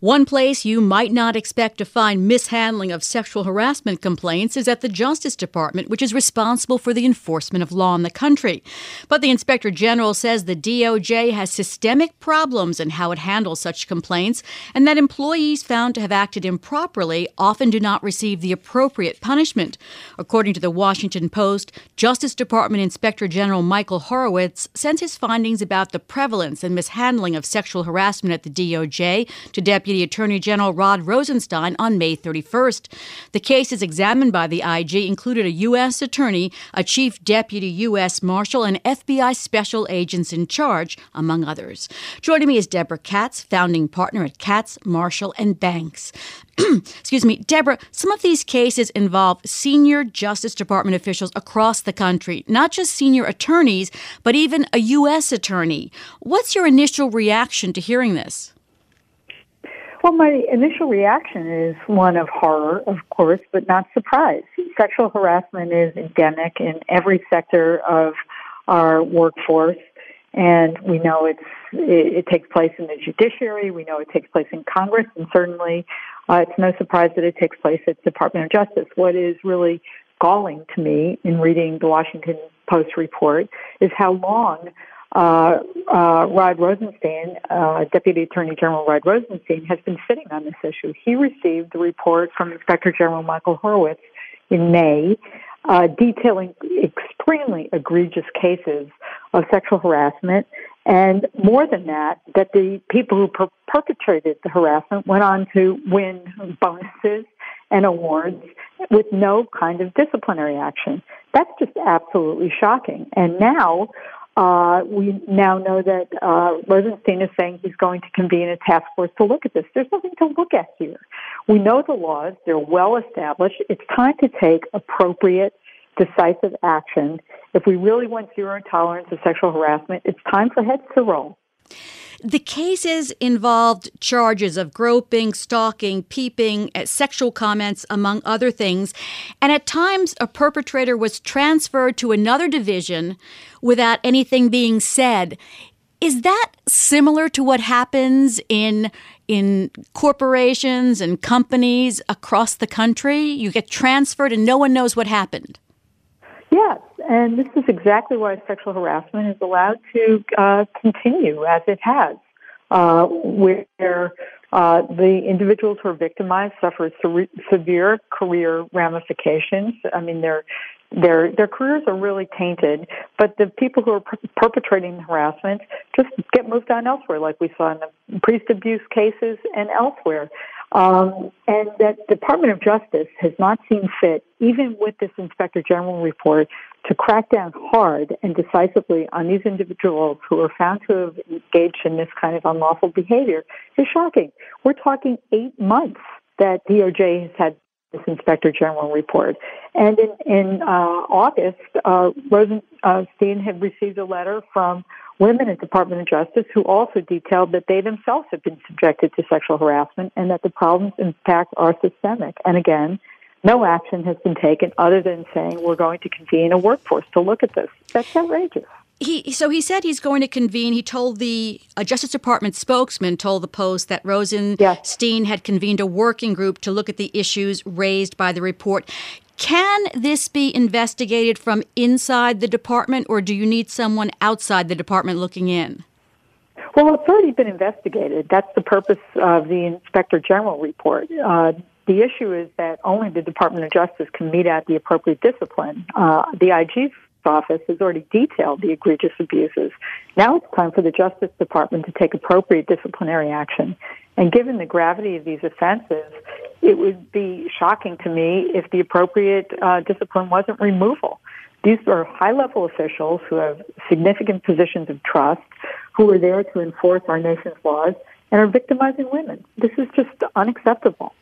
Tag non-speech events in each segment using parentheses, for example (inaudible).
One place you might not expect to find mishandling of sexual harassment complaints is at the Justice Department, which is responsible for the enforcement of law in the country. But the Inspector General says the DOJ has systemic problems in how it handles such complaints, and that employees found to have acted improperly often do not receive the appropriate punishment. According to the Washington Post, Justice Department Inspector General Michael Horowitz sent his findings about the prevalence and mishandling of sexual harassment at the DOJ to Deputy Deputy Attorney General Rod Rosenstein on May 31st. The cases examined by the IG included a U.S. attorney, a chief deputy U.S. marshal, and FBI special agents in charge, among others. Joining me is Deborah Katz, founding partner at Katz, Marshall, and Banks. (clears throat) Excuse me, Deborah, some of these cases involve senior Justice Department officials across the country, not just senior attorneys, but even a U.S. attorney. What's your initial reaction to hearing this? Well, my initial reaction is one of horror, of course, but not surprise. Sexual harassment is endemic in every sector of our workforce, and we know it's it, it takes place in the judiciary. We know it takes place in Congress, and certainly uh, it's no surprise that it takes place at the Department of Justice. What is really galling to me in reading the Washington Post report is how long uh, uh, Rod Rosenstein, uh, Deputy Attorney General Rod Rosenstein, has been sitting on this issue. He received the report from Inspector General Michael Horowitz in May, uh, detailing extremely egregious cases of sexual harassment. And more than that, that the people who per- perpetrated the harassment went on to win bonuses and awards with no kind of disciplinary action. That's just absolutely shocking. And now uh, we now know that uh, Rosenstein is saying he's going to convene a task force to look at this. There's nothing to look at here. We know the laws, they're well established. It's time to take appropriate, decisive action. If we really want zero tolerance of sexual harassment, it's time for heads to roll. The cases involved charges of groping, stalking, peeping, uh, sexual comments, among other things. And at times, a perpetrator was transferred to another division without anything being said. Is that similar to what happens in in corporations and companies across the country? You get transferred and no one knows what happened. Yes, and this is exactly why sexual harassment is allowed to uh, continue as it has, uh, where uh, the individuals who are victimized suffer severe career ramifications. I mean, their their their careers are really tainted, but the people who are per- perpetrating the harassment just get moved on elsewhere, like we saw in the priest abuse cases and elsewhere. Um, and that Department of Justice has not seen fit, even with this Inspector General report, to crack down hard and decisively on these individuals who are found to have engaged in this kind of unlawful behavior is shocking. We're talking eight months that DOJ has had this Inspector General report. And in, in uh, August, uh, Rosenstein had received a letter from women at Department of Justice who also detailed that they themselves have been subjected to sexual harassment and that the problems, in fact, are systemic. And again, no action has been taken other than saying we're going to convene a workforce to look at this. That's outrageous. He, so he said he's going to convene. He told the uh, Justice Department spokesman told the Post that Rosenstein yes. had convened a working group to look at the issues raised by the report. Can this be investigated from inside the department, or do you need someone outside the department looking in? Well, it's already been investigated. That's the purpose of the Inspector General report. Uh, the issue is that only the Department of Justice can mete out the appropriate discipline. Uh, the IG's office has already detailed the egregious abuses. Now it's time for the Justice Department to take appropriate disciplinary action. And given the gravity of these offenses, it would be shocking to me if the appropriate uh, discipline wasn't removal. These are high level officials who have significant positions of trust, who are there to enforce our nation's laws, and are victimizing women. This is just unacceptable.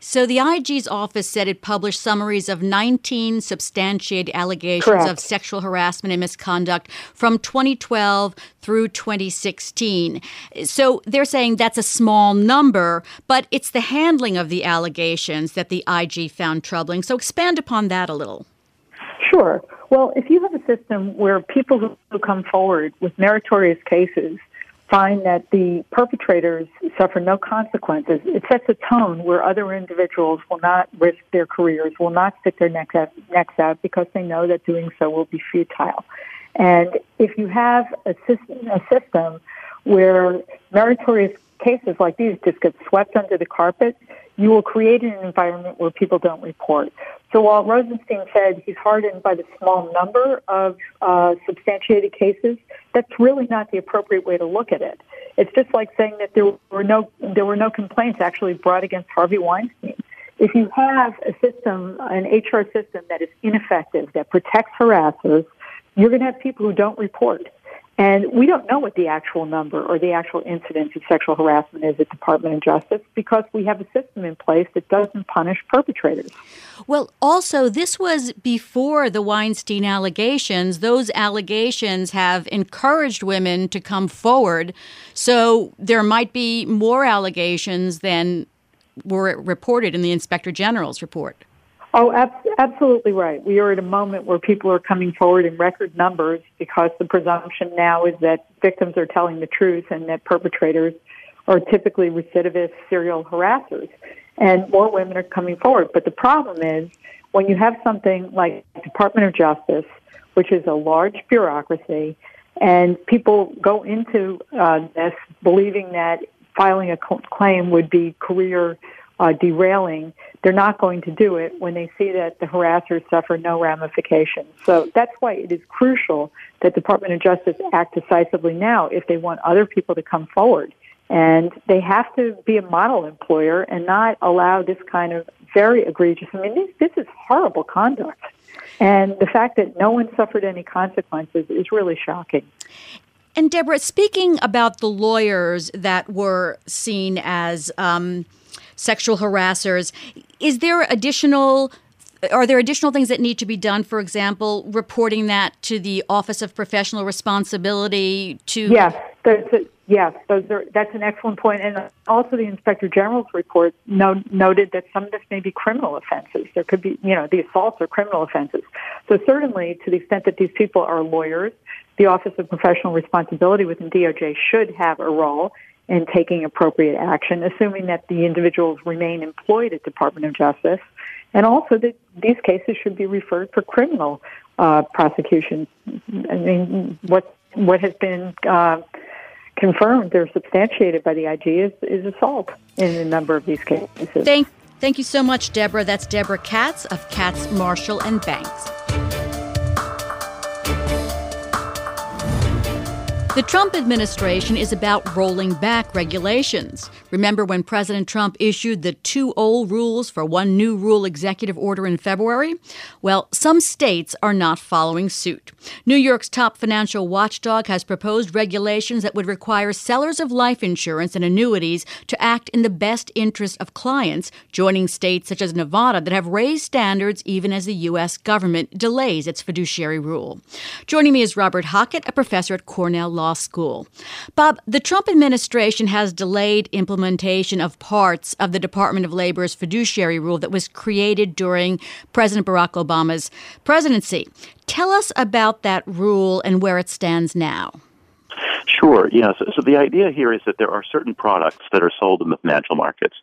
So the IG's office said it published summaries of 19 substantiated allegations Correct. of sexual harassment and misconduct from 2012 through 2016. So they're saying that's a small number, but it's the handling of the allegations that the IG found troubling. So expand upon that a little. Sure. Well, if you have a system where people who come forward with meritorious cases find that the perpetrators suffer no consequences, it sets a tone where other individuals will not risk their careers, will not stick their necks out, necks out because they know that doing so will be futile. And if you have a system, a system where meritorious cases like these just get swept under the carpet, you will create an environment where people don't report. So while Rosenstein said he's hardened by the small number of uh, substantiated cases, that's really not the appropriate way to look at it. It's just like saying that there were no there were no complaints actually brought against Harvey Weinstein. If you have a system, an HR system that is ineffective, that protects harassers, you're going to have people who don't report. And we don't know what the actual number or the actual incidence of sexual harassment is at Department of Justice because we have a system in place that doesn't punish perpetrators. Well, also, this was before the Weinstein allegations. Those allegations have encouraged women to come forward. So there might be more allegations than were reported in the Inspector General's report. Oh, ab- absolutely right. We are at a moment where people are coming forward in record numbers because the presumption now is that victims are telling the truth and that perpetrators are typically recidivist serial harassers. And more women are coming forward. But the problem is when you have something like Department of Justice, which is a large bureaucracy, and people go into uh, this believing that filing a claim would be career uh, derailing, they're not going to do it when they see that the harassers suffer no ramifications. So that's why it is crucial that Department of Justice act decisively now if they want other people to come forward. And they have to be a model employer and not allow this kind of very egregious. I mean, this, this is horrible conduct. And the fact that no one suffered any consequences is really shocking. And Deborah, speaking about the lawyers that were seen as um, sexual harassers. Is there additional are there additional things that need to be done? For example, reporting that to the Office of Professional Responsibility. To yes, a, yes, those are that's an excellent point. point, and also the Inspector General's report no, noted that some of this may be criminal offenses. There could be, you know, the assaults are criminal offenses. So certainly, to the extent that these people are lawyers, the Office of Professional Responsibility within DOJ should have a role in taking appropriate action, assuming that the individuals remain employed at Department of Justice, and also that these cases should be referred for criminal uh, prosecution. I mean, what what has been uh, confirmed or substantiated by the IG is, is assault in a number of these cases. Thank, thank you so much, Deborah. That's Deborah Katz of Katz, Marshall, and Banks. The Trump administration is about rolling back regulations. Remember when President Trump issued the two old rules for one new rule executive order in February? Well, some states are not following suit. New York's top financial watchdog has proposed regulations that would require sellers of life insurance and annuities to act in the best interest of clients, joining states such as Nevada that have raised standards even as the U.S. government delays its fiduciary rule. Joining me is Robert Hockett, a professor at Cornell Law Law School. Bob, the Trump administration has delayed implementation of parts of the Department of Labor's fiduciary rule that was created during President Barack Obama's presidency. Tell us about that rule and where it stands now. Sure. Yeah. So, so, the idea here is that there are certain products that are sold in the financial markets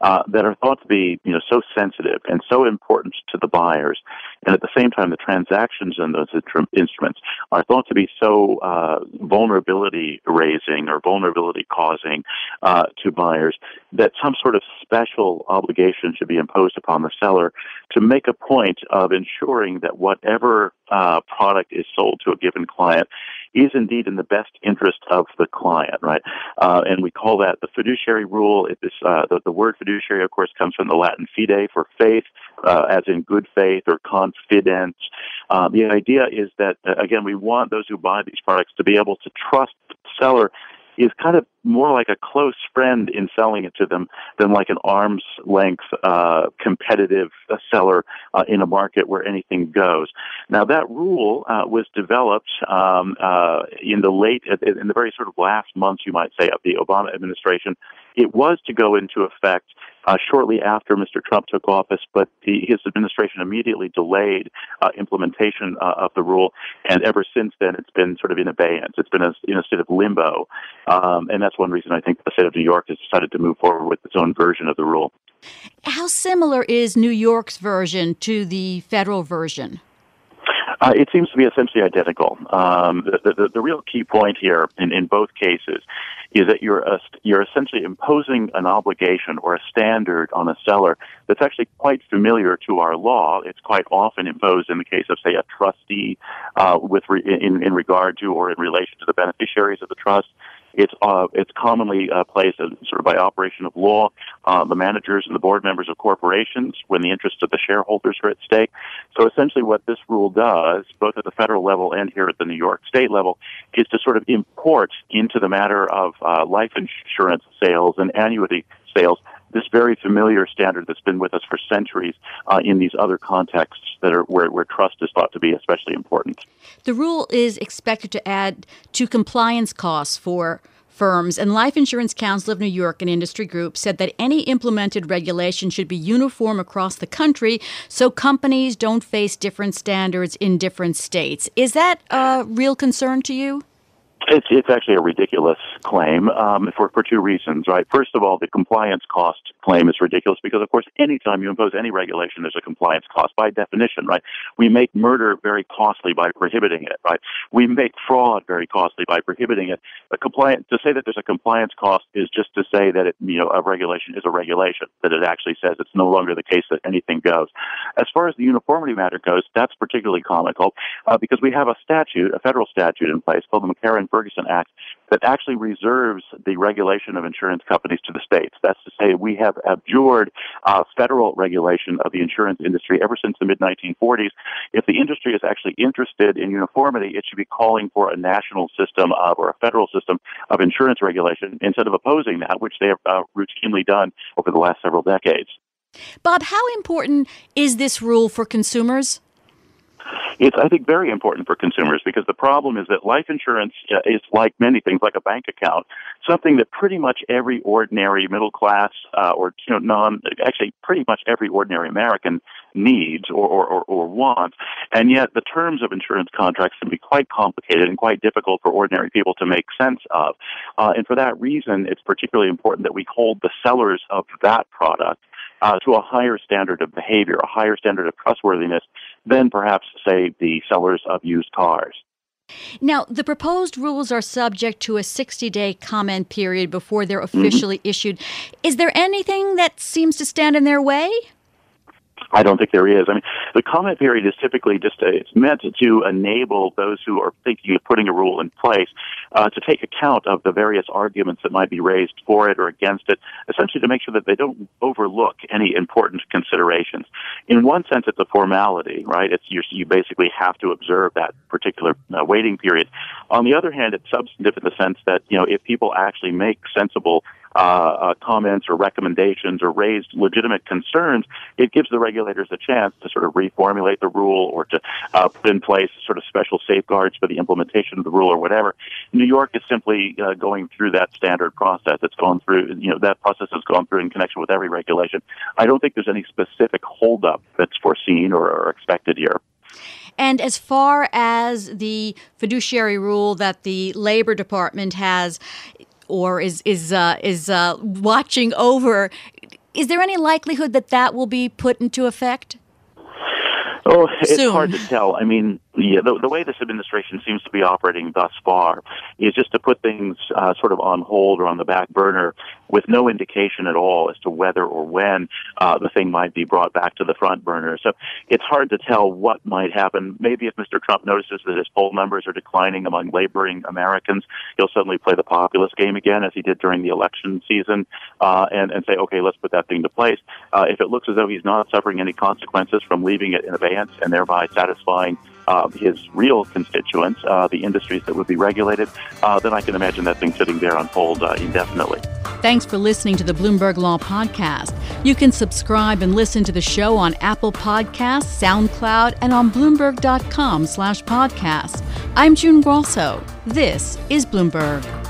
uh, that are thought to be, you know, so sensitive and so important to the buyers, and at the same time, the transactions in those instruments are thought to be so uh, vulnerability raising or vulnerability causing uh, to buyers that some sort of special obligation should be imposed upon the seller to make a point of ensuring that whatever uh, product is sold to a given client is indeed in the best interest of the client, right? Uh, and we call that the fiduciary rule. It is, uh, the, the, word fiduciary, of course, comes from the Latin fide for faith, uh, as in good faith or confidence. Uh, the idea is that, uh, again, we want those who buy these products to be able to trust the seller is kind of more like a close friend in selling it to them than like an arm's length uh, competitive uh, seller uh, in a market where anything goes. Now that rule uh, was developed um, uh, in the late, in the very sort of last months, you might say, of the Obama administration. It was to go into effect uh, shortly after Mr. Trump took office, but the, his administration immediately delayed uh, implementation uh, of the rule, and ever since then it's been sort of in abeyance. It's been a, in a state of limbo, um, and that's one reason I think the state of New York has decided to move forward with its own version of the rule. How similar is New York's version to the federal version? Uh, it seems to be essentially identical. Um, the, the, the, real key point here in, in both cases is that you're uh, you're essentially imposing an obligation or a standard on a seller that's actually quite familiar to our law. It's quite often imposed in the case of, say, a trustee uh, with re- in in regard to or in relation to the beneficiaries of the trust. It's uh, it's commonly uh, placed as sort of by operation of law. Uh, the managers and the board members of corporations when the interests of the shareholders are at stake. So essentially, what this rule does, both at the federal level and here at the New York state level, is to sort of import into the matter of uh, life insurance sales and annuity sales this very familiar standard that's been with us for centuries uh, in these other contexts that are where, where trust is thought to be especially important. The rule is expected to add to compliance costs for firms, and Life Insurance Council of New York, an industry group, said that any implemented regulation should be uniform across the country so companies don't face different standards in different states. Is that a real concern to you? It's it's actually a ridiculous claim um, for for two reasons, right? First of all, the compliance cost claim is ridiculous because, of course, anytime you impose any regulation, there's a compliance cost by definition, right? We make murder very costly by prohibiting it, right? We make fraud very costly by prohibiting it. A compliance to say that there's a compliance cost is just to say that it, you know a regulation is a regulation that it actually says it's no longer the case that anything goes. As far as the uniformity matter goes, that's particularly comical uh, because we have a statute, a federal statute in place called the McCarran Ferguson Act that actually reserves the regulation of insurance companies to the states. That's to say, we have abjured uh, federal regulation of the insurance industry ever since the mid 1940s. If the industry is actually interested in uniformity, it should be calling for a national system of, or a federal system of insurance regulation instead of opposing that, which they have uh, routinely done over the last several decades. Bob, how important is this rule for consumers? It's, I think, very important for consumers because the problem is that life insurance uh, is like many things, like a bank account, something that pretty much every ordinary middle class uh, or you know non, actually pretty much every ordinary American needs or, or, or, wants. And yet the terms of insurance contracts can be quite complicated and quite difficult for ordinary people to make sense of. Uh, and for that reason, it's particularly important that we hold the sellers of that product uh, to a higher standard of behavior, a higher standard of trustworthiness than perhaps, say, the sellers of used cars. Now, the proposed rules are subject to a 60 day comment period before they're mm-hmm. officially mm-hmm. issued. Is there anything that seems to stand in their way? I don't think there is. I mean, the comment period is typically just a, it's meant to enable those who are thinking of putting a rule in place uh, to take account of the various arguments that might be raised for it or against it, essentially to make sure that they don't overlook any important considerations. In one sense, it's a formality, right? It's you, you basically have to observe that particular uh, waiting period. On the other hand, it's substantive in the sense that you know if people actually make sensible uh, uh, comments or recommendations or raised legitimate concerns, it gives the regulators a chance to sort of reformulate the rule or to uh, put in place sort of special safeguards for the implementation of the rule or whatever. New York is simply uh, going through that standard process. It's gone through, you know, that process has gone through in connection with every regulation. I don't think there's any specific holdup that's foreseen or, or expected here. And as far as the fiduciary rule that the Labor Department has or is is uh, is uh, watching over, is there any likelihood that that will be put into effect? Oh, it's Soon. hard to tell. I mean, yeah, the, the way this administration seems to be operating thus far is just to put things uh, sort of on hold or on the back burner with no indication at all as to whether or when uh, the thing might be brought back to the front burner. So it's hard to tell what might happen. Maybe if Mr. Trump notices that his poll numbers are declining among laboring Americans, he'll suddenly play the populist game again, as he did during the election season, uh, and, and say, okay, let's put that thing to place. Uh, if it looks as though he's not suffering any consequences from leaving it in abeyance and thereby satisfying uh, his real constituents, uh, the industries that would be regulated, uh, then I can imagine that thing sitting there on hold uh, indefinitely. Thanks for listening to the Bloomberg Law Podcast. You can subscribe and listen to the show on Apple Podcasts, SoundCloud, and on Bloomberg.com slash podcast. I'm June Grosso. This is Bloomberg.